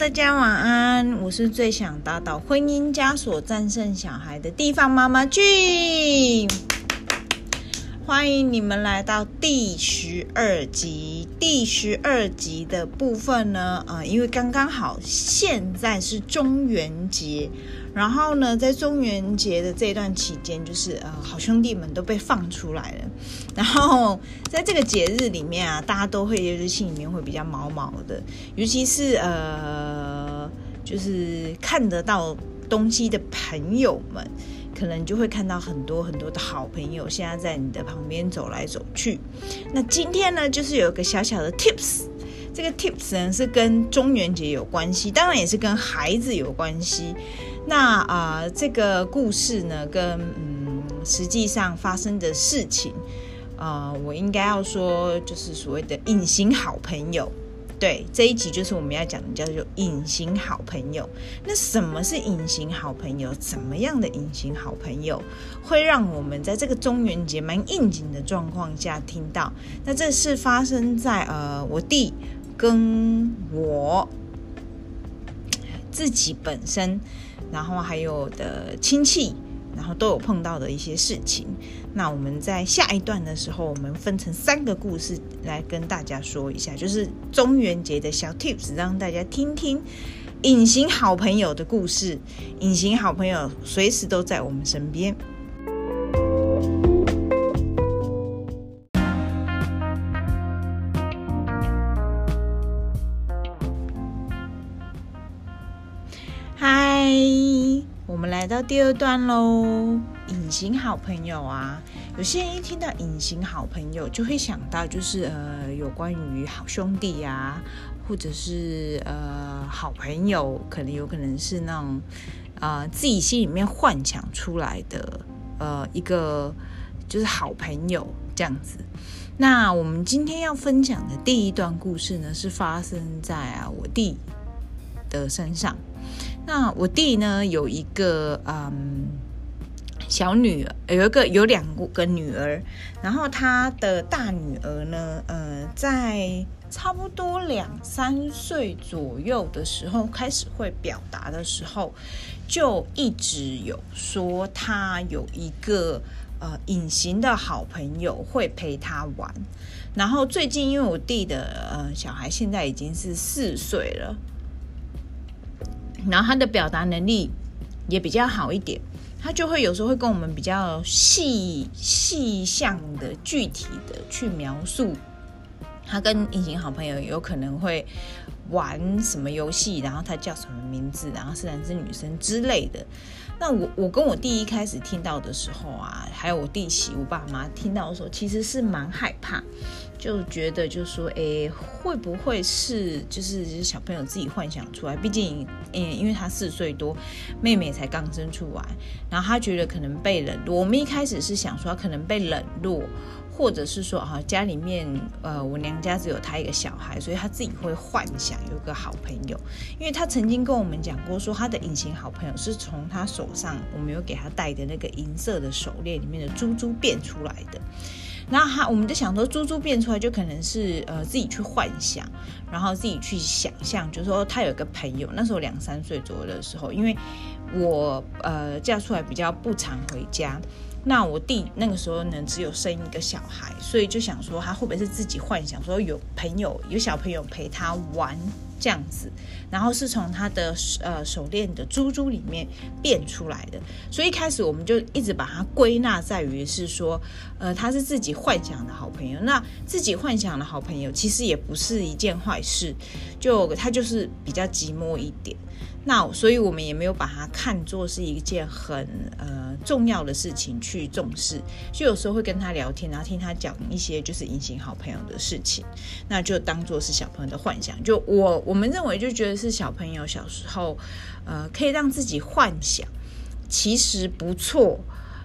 大家晚安，我是最想打倒婚姻枷锁、战胜小孩的地方妈妈俊欢迎你们来到第十二集。第十二集的部分呢，呃，因为刚刚好现在是中元节。然后呢，在中元节的这段期间，就是呃，好兄弟们都被放出来了。然后在这个节日里面啊，大家都会就是心里面会比较毛毛的，尤其是呃，就是看得到东西的朋友们，可能就会看到很多很多的好朋友现在在你的旁边走来走去。那今天呢，就是有一个小小的 tips，这个 tips 呢是跟中元节有关系，当然也是跟孩子有关系。那啊、这个故事呢，跟嗯实际上发生的事情，啊、我应该要说，就是所谓的隐形好朋友。对，这一集就是我们要讲的，叫做隐形好朋友。那什么是隐形好朋友？怎么样的隐形好朋友会让我们在这个中元节蛮应景的状况下听到？那这是发生在呃我弟跟我自己本身。然后还有的亲戚，然后都有碰到的一些事情。那我们在下一段的时候，我们分成三个故事来跟大家说一下，就是中元节的小 tips，让大家听听隐形好朋友的故事。隐形好朋友随时都在我们身边。第二段喽，隐形好朋友啊，有些人一听到隐形好朋友，就会想到就是呃，有关于好兄弟啊，或者是呃好朋友，可能有可能是那种呃自己心里面幻想出来的呃一个就是好朋友这样子。那我们今天要分享的第一段故事呢，是发生在啊我弟的身上。那我弟呢，有一个嗯小女儿，有一个有两个女儿，然后他的大女儿呢，呃，在差不多两三岁左右的时候开始会表达的时候，就一直有说他有一个呃隐形的好朋友会陪他玩，然后最近因为我弟的呃小孩现在已经是四岁了。然后他的表达能力也比较好一点，他就会有时候会跟我们比较细细项的、具体的去描述，他跟隐形好朋友有可能会玩什么游戏，然后他叫什么名字，然后是男生女生之类的。那我我跟我弟一开始听到的时候啊，还有我弟媳、我爸妈听到的时候，其实是蛮害怕。就觉得就说，诶，会不会是就是小朋友自己幻想出来？毕竟，因为他四岁多，妹妹才刚生出来，然后他觉得可能被冷落。我们一开始是想说，可能被冷落，或者是说，啊，家里面，呃，我娘家只有他一个小孩，所以他自己会幻想有个好朋友。因为他曾经跟我们讲过，说他的隐形好朋友是从他手上，我们有给他戴的那个银色的手链里面的珠珠变出来的。然后他，我们就想说，猪猪变出来就可能是呃自己去幻想，然后自己去想象，就是说他有一个朋友，那时候两三岁左右的时候，因为我呃嫁出来比较不常回家，那我弟那个时候呢只有生一个小孩，所以就想说他会不会是自己幻想说有朋友有小朋友陪他玩。这样子，然后是从他的呃手链的珠珠里面变出来的，所以一开始我们就一直把它归纳在于是说，呃，他是自己幻想的好朋友。那自己幻想的好朋友其实也不是一件坏事，就他就是比较寂寞一点。那所以我们也没有把它看作是一件很呃重要的事情去重视，就有时候会跟他聊天，然后听他讲一些就是隐形好朋友的事情，那就当做是小朋友的幻想。就我我们认为就觉得是小朋友小时候呃可以让自己幻想，其实不错。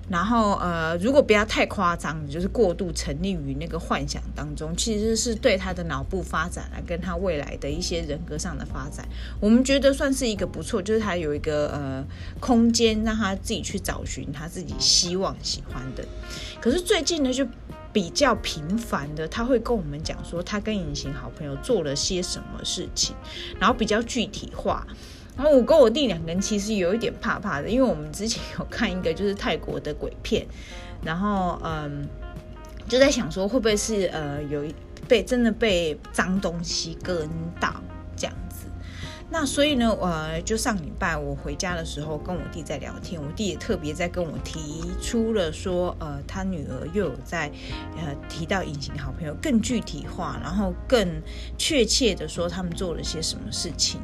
然后，呃，如果不要太夸张，就是过度沉溺于那个幻想当中，其实是对他的脑部发展啊，跟他未来的一些人格上的发展，我们觉得算是一个不错，就是他有一个呃空间让他自己去找寻他自己希望喜欢的。可是最近呢，就比较频繁的，他会跟我们讲说他跟隐形好朋友做了些什么事情，然后比较具体化。然后我跟我弟两个人其实有一点怕怕的，因为我们之前有看一个就是泰国的鬼片，然后嗯，就在想说会不会是呃有被真的被脏东西跟到。那所以呢，呃，就上礼拜我回家的时候，跟我弟在聊天，我弟也特别在跟我提出了说，呃，他女儿又有在，呃，提到隐形好朋友，更具体化，然后更确切的说他们做了些什么事情。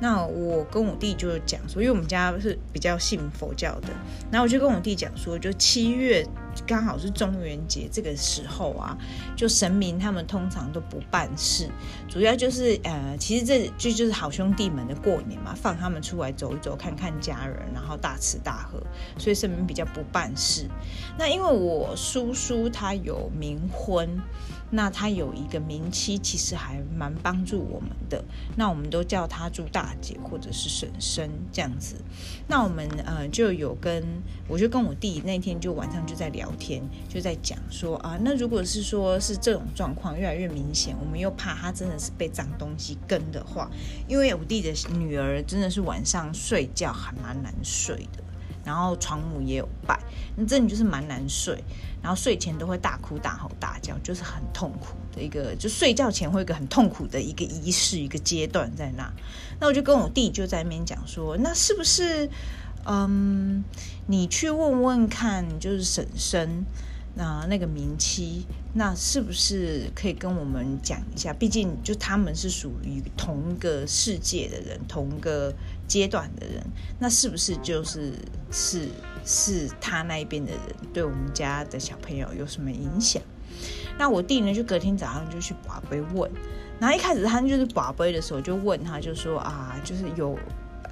那我跟我弟就讲说，因为我们家是比较信佛教的，然后我就跟我弟讲说，就七月。刚好是中元节这个时候啊，就神明他们通常都不办事，主要就是呃，其实这就就是好兄弟们的过年嘛，放他们出来走一走，看看家人，然后大吃大喝，所以神明比较不办事。那因为我叔叔他有冥婚。那他有一个名妻，其实还蛮帮助我们的。那我们都叫他朱大姐或者是婶婶这样子。那我们呃就有跟，我就跟我弟那天就晚上就在聊天，就在讲说啊，那如果是说是这种状况越来越明显，我们又怕他真的是被脏东西跟的话，因为我弟的女儿真的是晚上睡觉还蛮难睡的。然后床母也有拜，那真的就是蛮难睡，然后睡前都会大哭大吼大叫，就是很痛苦的一个，就睡觉前会有一个很痛苦的一个仪式一个阶段在那。那我就跟我弟就在那边讲说，那是不是，嗯，你去问问看，就是婶婶。那那个冥妻，那是不是可以跟我们讲一下？毕竟就他们是属于同一个世界的人，同一个阶段的人，那是不是就是是是他那一边的人对我们家的小朋友有什么影响？那我弟呢，就隔天早上就去宝贝问，然后一开始他就是宝贝的时候就问他，就说啊，就是有。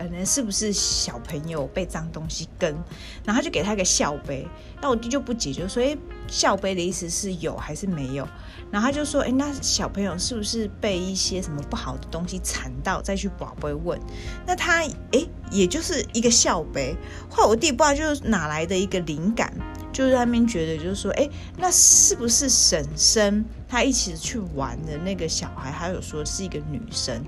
可能是不是小朋友被脏东西跟，然后他就给他一个笑杯，那我弟就不解，就说：“哎，笑杯的意思是有还是没有？”然后他就说：“哎，那小朋友是不是被一些什么不好的东西缠到，再去宝贝问？”那他哎，也就是一个笑杯。后来我弟不知道就是哪来的一个灵感。就是他们觉得，就是说，哎，那是不是婶婶他一起去玩的那个小孩，还有说是一个女生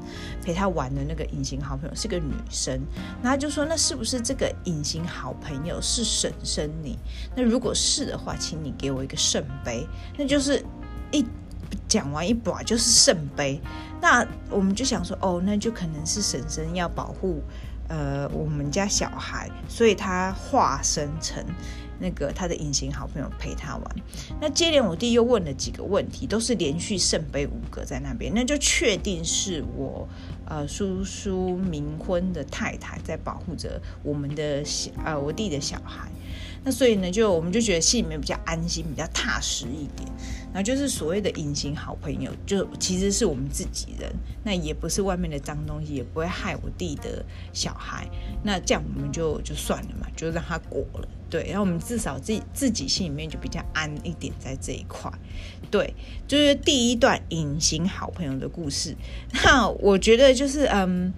陪他玩的那个隐形好朋友是个女生，那他就说，那是不是这个隐形好朋友是婶婶你？那如果是的话，请你给我一个圣杯，那就是一讲完一把就是圣杯。那我们就想说，哦，那就可能是婶婶要保护呃我们家小孩，所以他化身成。那个他的隐形好朋友陪他玩，那接连我弟又问了几个问题，都是连续圣杯五个在那边，那就确定是我呃叔叔冥婚的太太在保护着我们的小呃我弟的小孩。那所以呢，就我们就觉得心里面比较安心，比较踏实一点。那就是所谓的隐形好朋友，就其实是我们自己人，那也不是外面的脏东西，也不会害我弟的小孩。那这样我们就就算了嘛，就让他过了。对，然后我们至少自己自己心里面就比较安一点，在这一块。对，就是第一段隐形好朋友的故事。那我觉得就是嗯。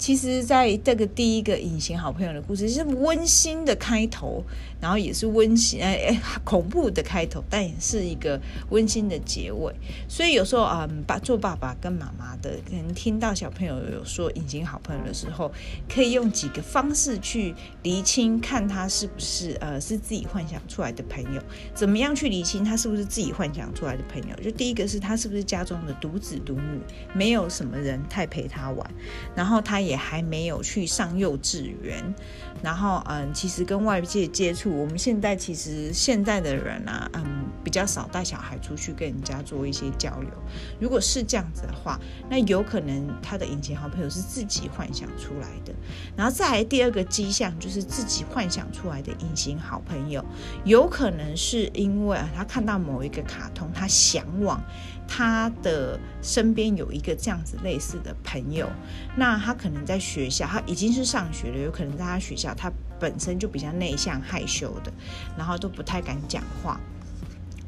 其实，在这个第一个隐形好朋友的故事，是温馨的开头，然后也是温馨哎哎恐怖的开头，但也是一个温馨的结尾。所以有时候啊，爸、做爸爸跟妈妈的，可能听到小朋友有说隐形好朋友的时候，可以用几个方式去厘清，看他是不是呃是自己幻想出来的朋友。怎么样去厘清他是不是自己幻想出来的朋友？就第一个是他是不是家中的独子独女，没有什么人太陪他玩，然后他。也还没有去上幼稚园，然后嗯，其实跟外界接触，我们现在其实现在的人啊，嗯，比较少带小孩出去跟人家做一些交流。如果是这样子的话，那有可能他的隐形好朋友是自己幻想出来的。然后再来第二个迹象，就是自己幻想出来的隐形好朋友，有可能是因为啊，他看到某一个卡通，他向往。他的身边有一个这样子类似的朋友，那他可能在学校，他已经是上学了，有可能在他学校，他本身就比较内向害羞的，然后都不太敢讲话，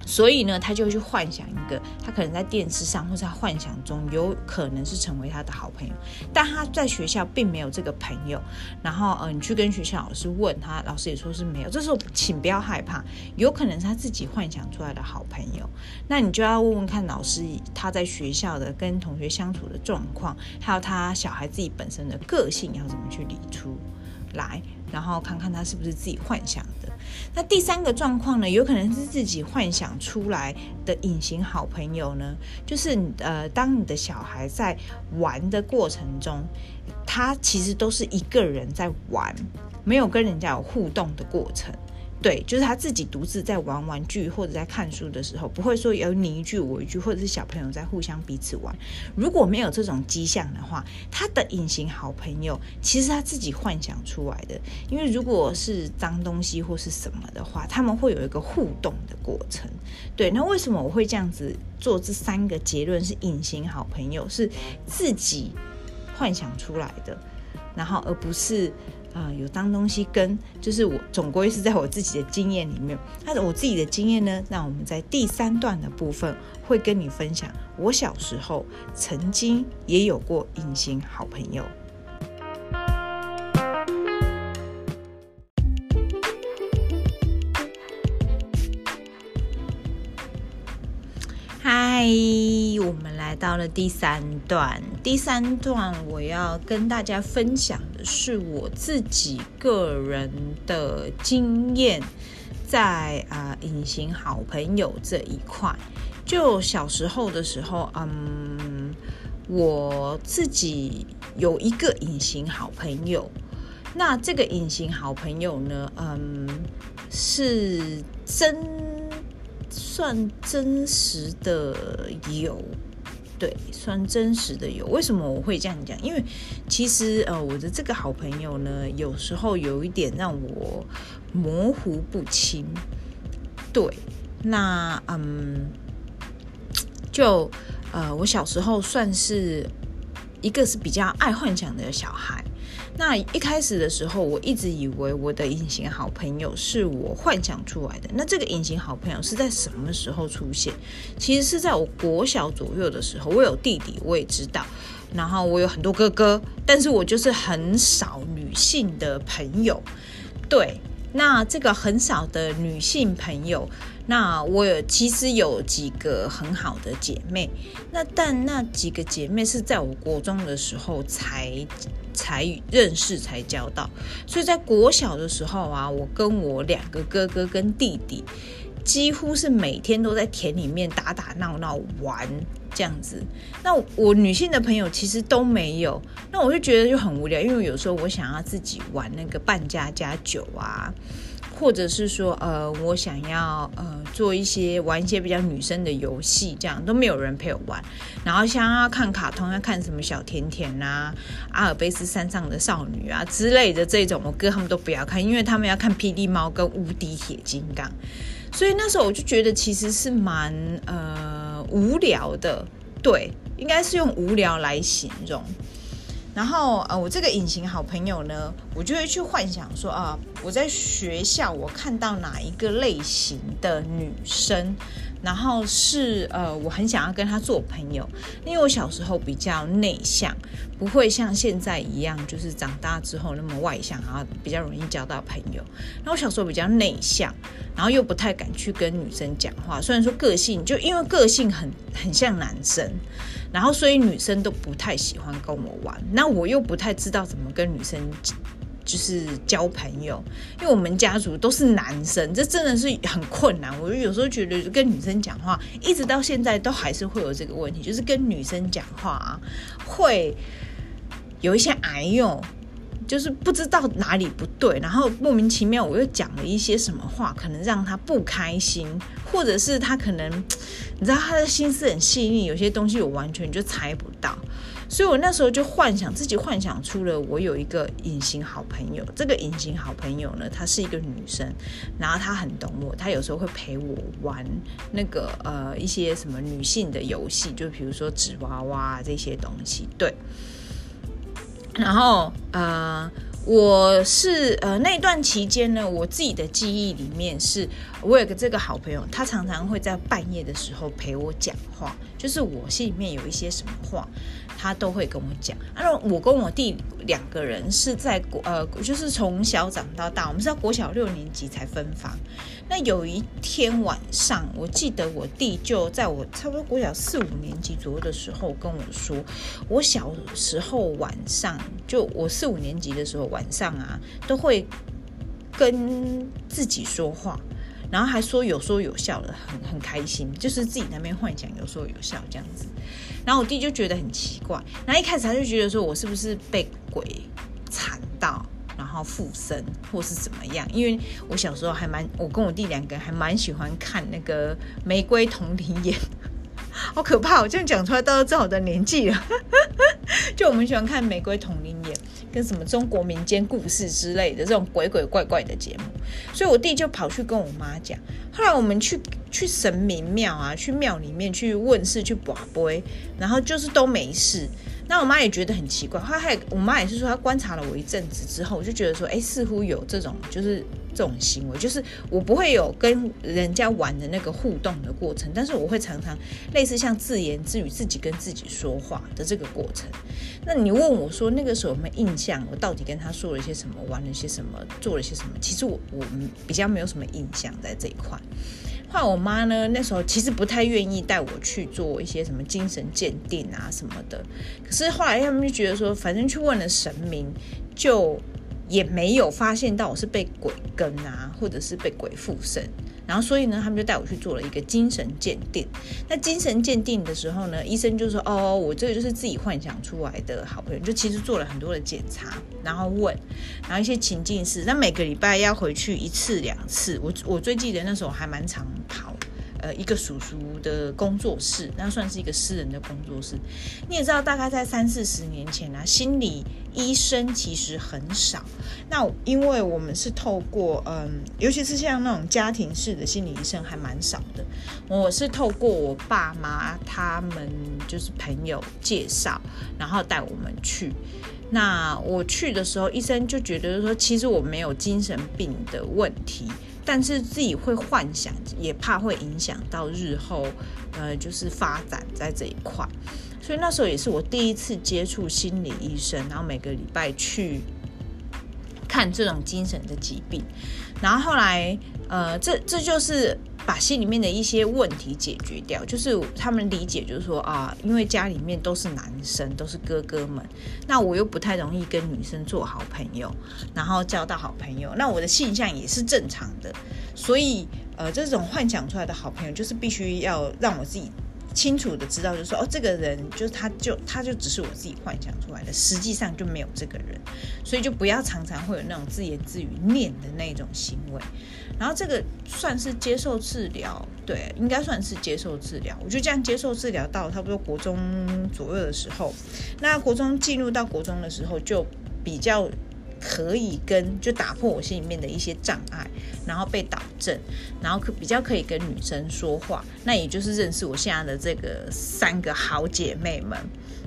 所以呢，他就去幻想一个，他可能在电视上或者他幻想中有可能是成为他的好朋友，但他在学校并没有这个朋友。然后呃，你去跟学校老师问他，老师也说是没有。这时候请不要害怕，有可能是他自己幻想出来的好朋友。那你就要问问看老师他在学校的跟同学相处的状况，还有他小孩自己本身的个性要怎么去理出来，然后看看他是不是自己幻想的。那第三个状况呢，有可能是自己幻想出来的隐形好朋友呢，就是呃，当你的小孩在玩的过程中，他其实都是一个人在玩，没有跟人家有互动的过程。对，就是他自己独自在玩玩具或者在看书的时候，不会说有你一句我一句，或者是小朋友在互相彼此玩。如果没有这种迹象的话，他的隐形好朋友其实他自己幻想出来的。因为如果是脏东西或是什么的话，他们会有一个互动的过程。对，那为什么我会这样子做？这三个结论是隐形好朋友是自己幻想出来的，然后而不是。啊、有脏东西跟就是我总归是在我自己的经验里面，那我自己的经验呢，那我们在第三段的部分会跟你分享，我小时候曾经也有过隐形好朋友。嗨，我们来到了第三段。第三段我要跟大家分享是我自己个人的经验，在啊隐形好朋友这一块。就小时候的时候，嗯，我自己有一个隐形好朋友。那这个隐形好朋友呢，嗯，是真。算真实的有，对，算真实的有。为什么我会这样讲？因为其实呃，我的这个好朋友呢，有时候有一点让我模糊不清。对，那嗯，就呃，我小时候算是一个是比较爱幻想的小孩。那一开始的时候，我一直以为我的隐形好朋友是我幻想出来的。那这个隐形好朋友是在什么时候出现？其实是在我国小左右的时候。我有弟弟，我也知道，然后我有很多哥哥，但是我就是很少女性的朋友。对，那这个很少的女性朋友，那我有其实有几个很好的姐妹，那但那几个姐妹是在我国中的时候才。才认识，才交到，所以在国小的时候啊，我跟我两个哥哥跟弟弟，几乎是每天都在田里面打打闹闹玩这样子。那我女性的朋友其实都没有，那我就觉得就很无聊，因为有时候我想要自己玩那个扮家家酒啊。或者是说，呃，我想要呃做一些玩一些比较女生的游戏，这样都没有人陪我玩。然后像要看卡通，要看什么小甜甜啊、阿尔卑斯山上的少女啊之类的这种，我哥他们都不要看，因为他们要看霹雳猫跟无敌铁金刚。所以那时候我就觉得其实是蛮呃无聊的，对，应该是用无聊来形容。然后呃，我这个隐形好朋友呢，我就会去幻想说啊，我在学校我看到哪一个类型的女生，然后是呃，我很想要跟她做朋友，因为我小时候比较内向，不会像现在一样，就是长大之后那么外向，然后比较容易交到朋友。那我小时候比较内向，然后又不太敢去跟女生讲话，虽然说个性就因为个性很很像男生。然后，所以女生都不太喜欢跟我玩，那我又不太知道怎么跟女生就是交朋友，因为我们家族都是男生，这真的是很困难。我就有时候觉得跟女生讲话，一直到现在都还是会有这个问题，就是跟女生讲话啊，会有一些哎呦。就是不知道哪里不对，然后莫名其妙我又讲了一些什么话，可能让他不开心，或者是他可能，你知道他的心思很细腻，有些东西我完全就猜不到，所以我那时候就幻想自己幻想出了我有一个隐形好朋友，这个隐形好朋友呢，她是一个女生，然后她很懂我，她有时候会陪我玩那个呃一些什么女性的游戏，就比如说纸娃娃这些东西，对。然后，呃，我是呃那段期间呢，我自己的记忆里面是，我有个这个好朋友，他常常会在半夜的时候陪我讲话，就是我心里面有一些什么话，他都会跟我讲。啊，我跟我弟两个人是在国呃，就是从小长到大，我们是在国小六年级才分房。那有一天晚上，我记得我弟就在我差不多国小四五年级左右的时候跟我说，我小时候晚上就我四五年级的时候晚上啊，都会跟自己说话。然后还说有说有笑的，很很开心，就是自己那边幻想有说有笑这样子。然后我弟就觉得很奇怪，然后一开始他就觉得说我是不是被鬼缠到，然后附身或是怎么样？因为我小时候还蛮，我跟我弟两个还蛮喜欢看那个《玫瑰童林演》。好可怕！我这样讲出来，大家都知道我的年纪了。就我们喜欢看《玫瑰童林演》跟什么中国民间故事之类的这种鬼鬼怪怪的节目，所以我弟就跑去跟我妈讲。后来我们去去神明庙啊，去庙里面去问事去拔杯，然后就是都没事。那我妈也觉得很奇怪，她还我妈也是说，她观察了我一阵子之后，我就觉得说，哎，似乎有这种就是。这种行为就是我不会有跟人家玩的那个互动的过程，但是我会常常类似像自言自语、自己跟自己说话的这个过程。那你问我说那个时候有没有印象？我到底跟他说了些什么，玩了些什么，做了些什么？其实我我比较没有什么印象在这一块。后来我妈呢，那时候其实不太愿意带我去做一些什么精神鉴定啊什么的。可是后来他们就觉得说，反正去问了神明就。也没有发现到我是被鬼跟啊，或者是被鬼附身，然后所以呢，他们就带我去做了一个精神鉴定。那精神鉴定的时候呢，医生就说：“哦，我这个就是自己幻想出来的好朋友。”就其实做了很多的检查，然后问，然后一些情境是，那每个礼拜要回去一次两次。我我最记得那时候还蛮常跑。呃，一个叔叔的工作室，那算是一个私人的工作室。你也知道，大概在三四十年前啊，心理医生其实很少。那因为我们是透过嗯，尤其是像那种家庭式的心理医生还蛮少的。我是透过我爸妈他们就是朋友介绍，然后带我们去。那我去的时候，医生就觉得说，其实我没有精神病的问题。但是自己会幻想，也怕会影响到日后，呃，就是发展在这一块。所以那时候也是我第一次接触心理医生，然后每个礼拜去看这种精神的疾病。然后后来，呃，这这就是。把心里面的一些问题解决掉，就是他们理解，就是说啊，因为家里面都是男生，都是哥哥们，那我又不太容易跟女生做好朋友，然后交到好朋友，那我的性向也是正常的，所以呃，这种幻想出来的好朋友，就是必须要让我自己。清楚的知道，就是说，哦，这个人就是他就，就他就只是我自己幻想出来的，实际上就没有这个人，所以就不要常常会有那种自言自语念的那种行为。然后这个算是接受治疗，对，应该算是接受治疗。我就这样接受治疗到差不多国中左右的时候，那国中进入到国中的时候，就比较。可以跟就打破我心里面的一些障碍，然后被导正，然后可比较可以跟女生说话，那也就是认识我现在的这个三个好姐妹们。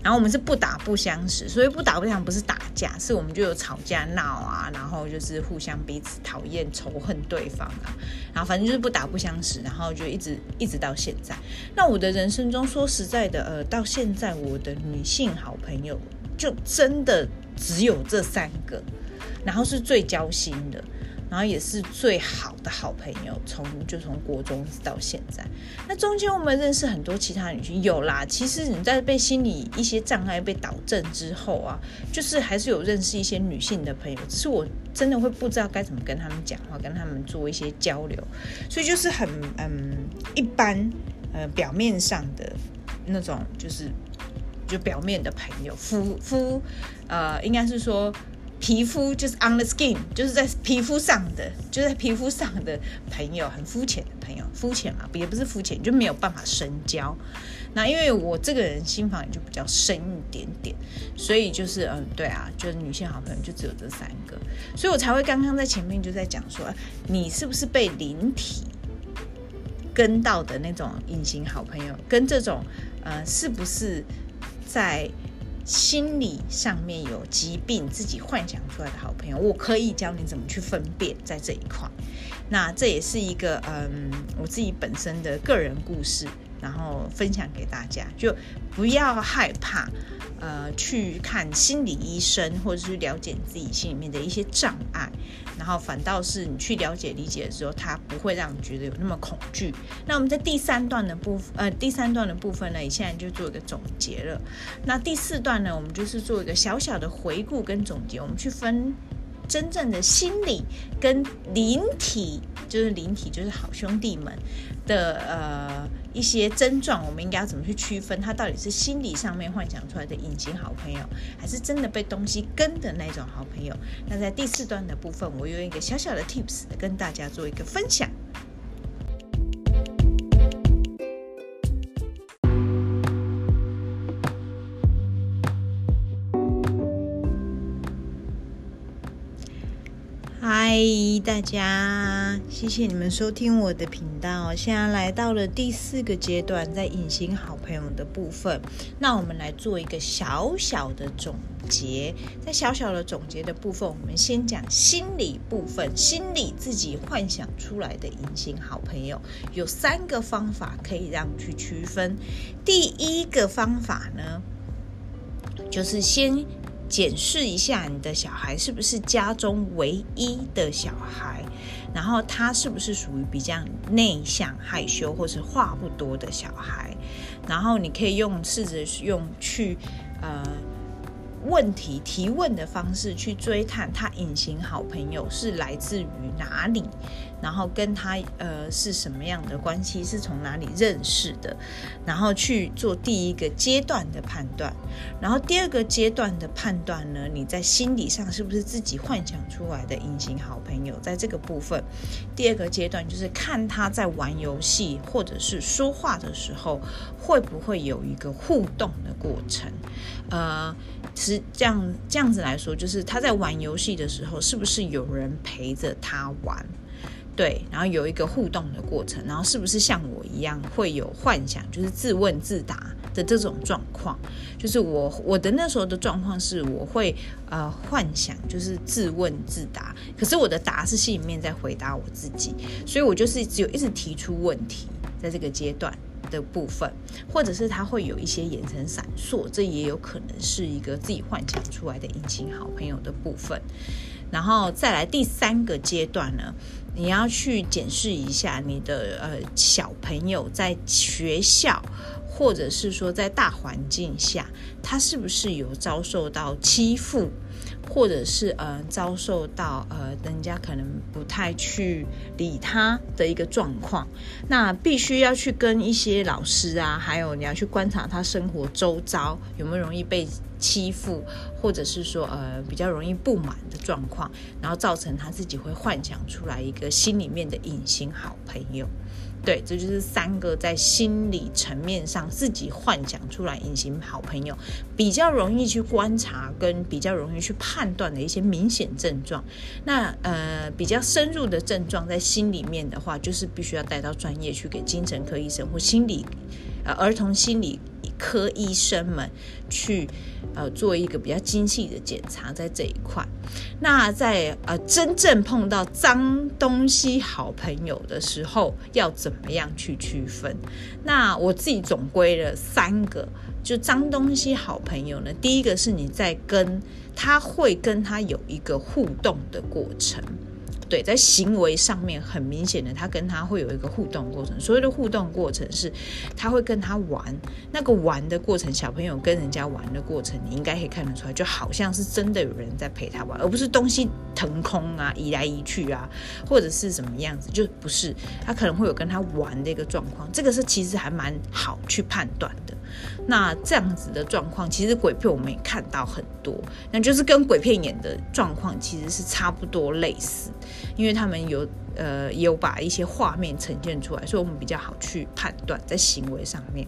然后我们是不打不相识，所以不打不相不是打架，是我们就有吵架闹啊，然后就是互相彼此讨厌仇恨对方啊，然后反正就是不打不相识，然后就一直一直到现在。那我的人生中说实在的，呃，到现在我的女性好朋友就真的只有这三个。然后是最交心的，然后也是最好的好朋友，从就从国中到现在。那中间我们认识很多其他女性，有啦。其实你在被心理一些障碍被导正之后啊，就是还是有认识一些女性的朋友，只是我真的会不知道该怎么跟他们讲话，跟他们做一些交流，所以就是很嗯一般呃表面上的那种，就是就表面的朋友，夫夫呃应该是说。皮肤就是 on the skin，就是在皮肤上的，就在皮肤上的朋友，很肤浅的朋友，肤浅嘛，也不是肤浅，就没有办法深交。那因为我这个人心房也就比较深一点点，所以就是嗯，对啊，就是女性好朋友就只有这三个，所以我才会刚刚在前面就在讲说，你是不是被灵体跟到的那种隐形好朋友，跟这种呃，是不是在。心理上面有疾病，自己幻想出来的好朋友，我可以教你怎么去分辨在这一块。那这也是一个嗯，我自己本身的个人故事。然后分享给大家，就不要害怕，呃，去看心理医生，或者是了解自己心里面的一些障碍，然后反倒是你去了解理解的时候，它不会让你觉得有那么恐惧。那我们在第三段的部分，呃，第三段的部分呢，你现在就做一个总结了。那第四段呢，我们就是做一个小小的回顾跟总结，我们去分。真正的心理跟灵体，就是灵体，就是好兄弟们的呃一些症状，我们应该要怎么去区分？它到底是心理上面幻想出来的隐形好朋友，还是真的被东西跟的那种好朋友？那在第四段的部分，我用一个小小的 tips 跟大家做一个分享。嗨，大家，谢谢你们收听我的频道。现在来到了第四个阶段，在隐形好朋友的部分，那我们来做一个小小的总结。在小小的总结的部分，我们先讲心理部分，心理自己幻想出来的隐形好朋友有三个方法可以让去区分。第一个方法呢，就是先。检视一下你的小孩是不是家中唯一的小孩，然后他是不是属于比较内向、害羞或是话不多的小孩，然后你可以用试着用去呃。问题提问的方式去追探他隐形好朋友是来自于哪里，然后跟他呃是什么样的关系，是从哪里认识的，然后去做第一个阶段的判断，然后第二个阶段的判断呢，你在心理上是不是自己幻想出来的隐形好朋友？在这个部分，第二个阶段就是看他在玩游戏或者是说话的时候，会不会有一个互动的过程，呃。实这样这样子来说，就是他在玩游戏的时候，是不是有人陪着他玩？对，然后有一个互动的过程，然后是不是像我一样会有幻想，就是自问自答的这种状况？就是我我的那时候的状况是，我会呃幻想，就是自问自答，可是我的答是心里面在回答我自己，所以我就是只有一直提出问题，在这个阶段。的部分，或者是他会有一些眼神闪烁，这也有可能是一个自己幻想出来的隐形好朋友的部分。然后再来第三个阶段呢，你要去检视一下你的呃小朋友在学校，或者是说在大环境下，他是不是有遭受到欺负。或者是呃遭受到呃人家可能不太去理他的一个状况，那必须要去跟一些老师啊，还有你要去观察他生活周遭有没有容易被欺负，或者是说呃比较容易不满的状况，然后造成他自己会幻想出来一个心里面的隐形好朋友。对，这就是三个在心理层面上自己幻想出来隐形好朋友，比较容易去观察跟比较容易去判断的一些明显症状。那呃比较深入的症状在心里面的话，就是必须要带到专业去给精神科医生或心理呃儿童心理科医生们去呃做一个比较精细的检查，在这一块。那在呃真正碰到脏东西好朋友的时候，要怎么样去区分？那我自己总归了三个，就脏东西好朋友呢，第一个是你在跟他会跟他有一个互动的过程。对，在行为上面很明显的，他跟他会有一个互动过程。所谓的互动过程是，他会跟他玩，那个玩的过程，小朋友跟人家玩的过程，你应该可以看得出来，就好像是真的有人在陪他玩，而不是东西腾空啊，移来移去啊，或者是什么样子，就不是。他可能会有跟他玩的一个状况，这个是其实还蛮好去判断。那这样子的状况，其实鬼片我们也看到很多，那就是跟鬼片演的状况其实是差不多类似。因为他们有呃有把一些画面呈现出来，所以我们比较好去判断在行为上面。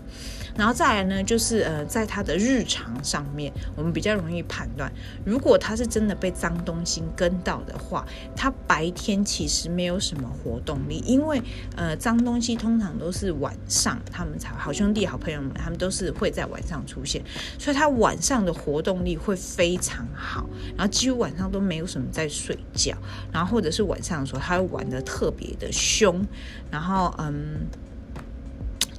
然后再来呢，就是呃在他的日常上面，我们比较容易判断，如果他是真的被脏东西跟到的话，他白天其实没有什么活动力，因为呃脏东西通常都是晚上他们才好兄弟好朋友们，他们都是会在晚上出现，所以他晚上的活动力会非常好，然后几乎晚上都没有什么在睡觉，然后或者是晚上的时候他会玩的。特别的凶，然后嗯。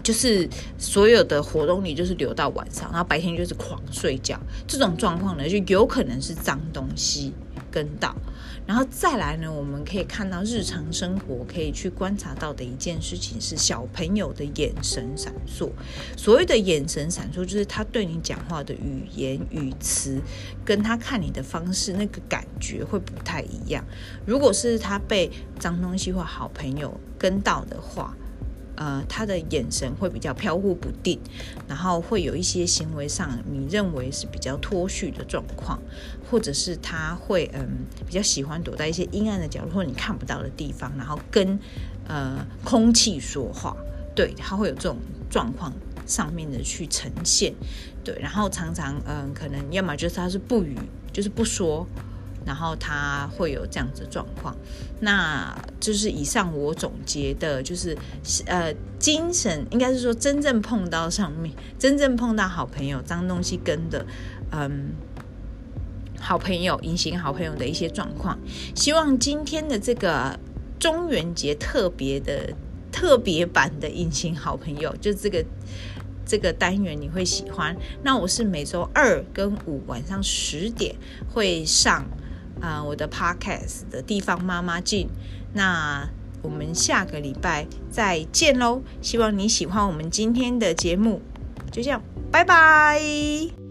就是所有的活动你就是留到晚上，然后白天就是狂睡觉。这种状况呢，就有可能是脏东西跟到。然后再来呢，我们可以看到日常生活可以去观察到的一件事情是小朋友的眼神闪烁。所谓的眼神闪烁，就是他对你讲话的语言语词，跟他看你的方式，那个感觉会不太一样。如果是他被脏东西或好朋友跟到的话，呃，他的眼神会比较飘忽不定，然后会有一些行为上你认为是比较脱序的状况，或者是他会嗯比较喜欢躲在一些阴暗的角落或你看不到的地方，然后跟呃空气说话，对，他会有这种状况上面的去呈现，对，然后常常嗯可能要么就是他是不语，就是不说。然后他会有这样子状况，那就是以上我总结的，就是呃，精神应该是说真正碰到上面，真正碰到好朋友脏东西跟的，嗯，好朋友隐形好朋友的一些状况。希望今天的这个中元节特别的特别版的隐形好朋友，就这个这个单元你会喜欢。那我是每周二跟五晚上十点会上。啊、我的 podcast 的地方妈妈进，那我们下个礼拜再见喽！希望你喜欢我们今天的节目，就这样，拜拜。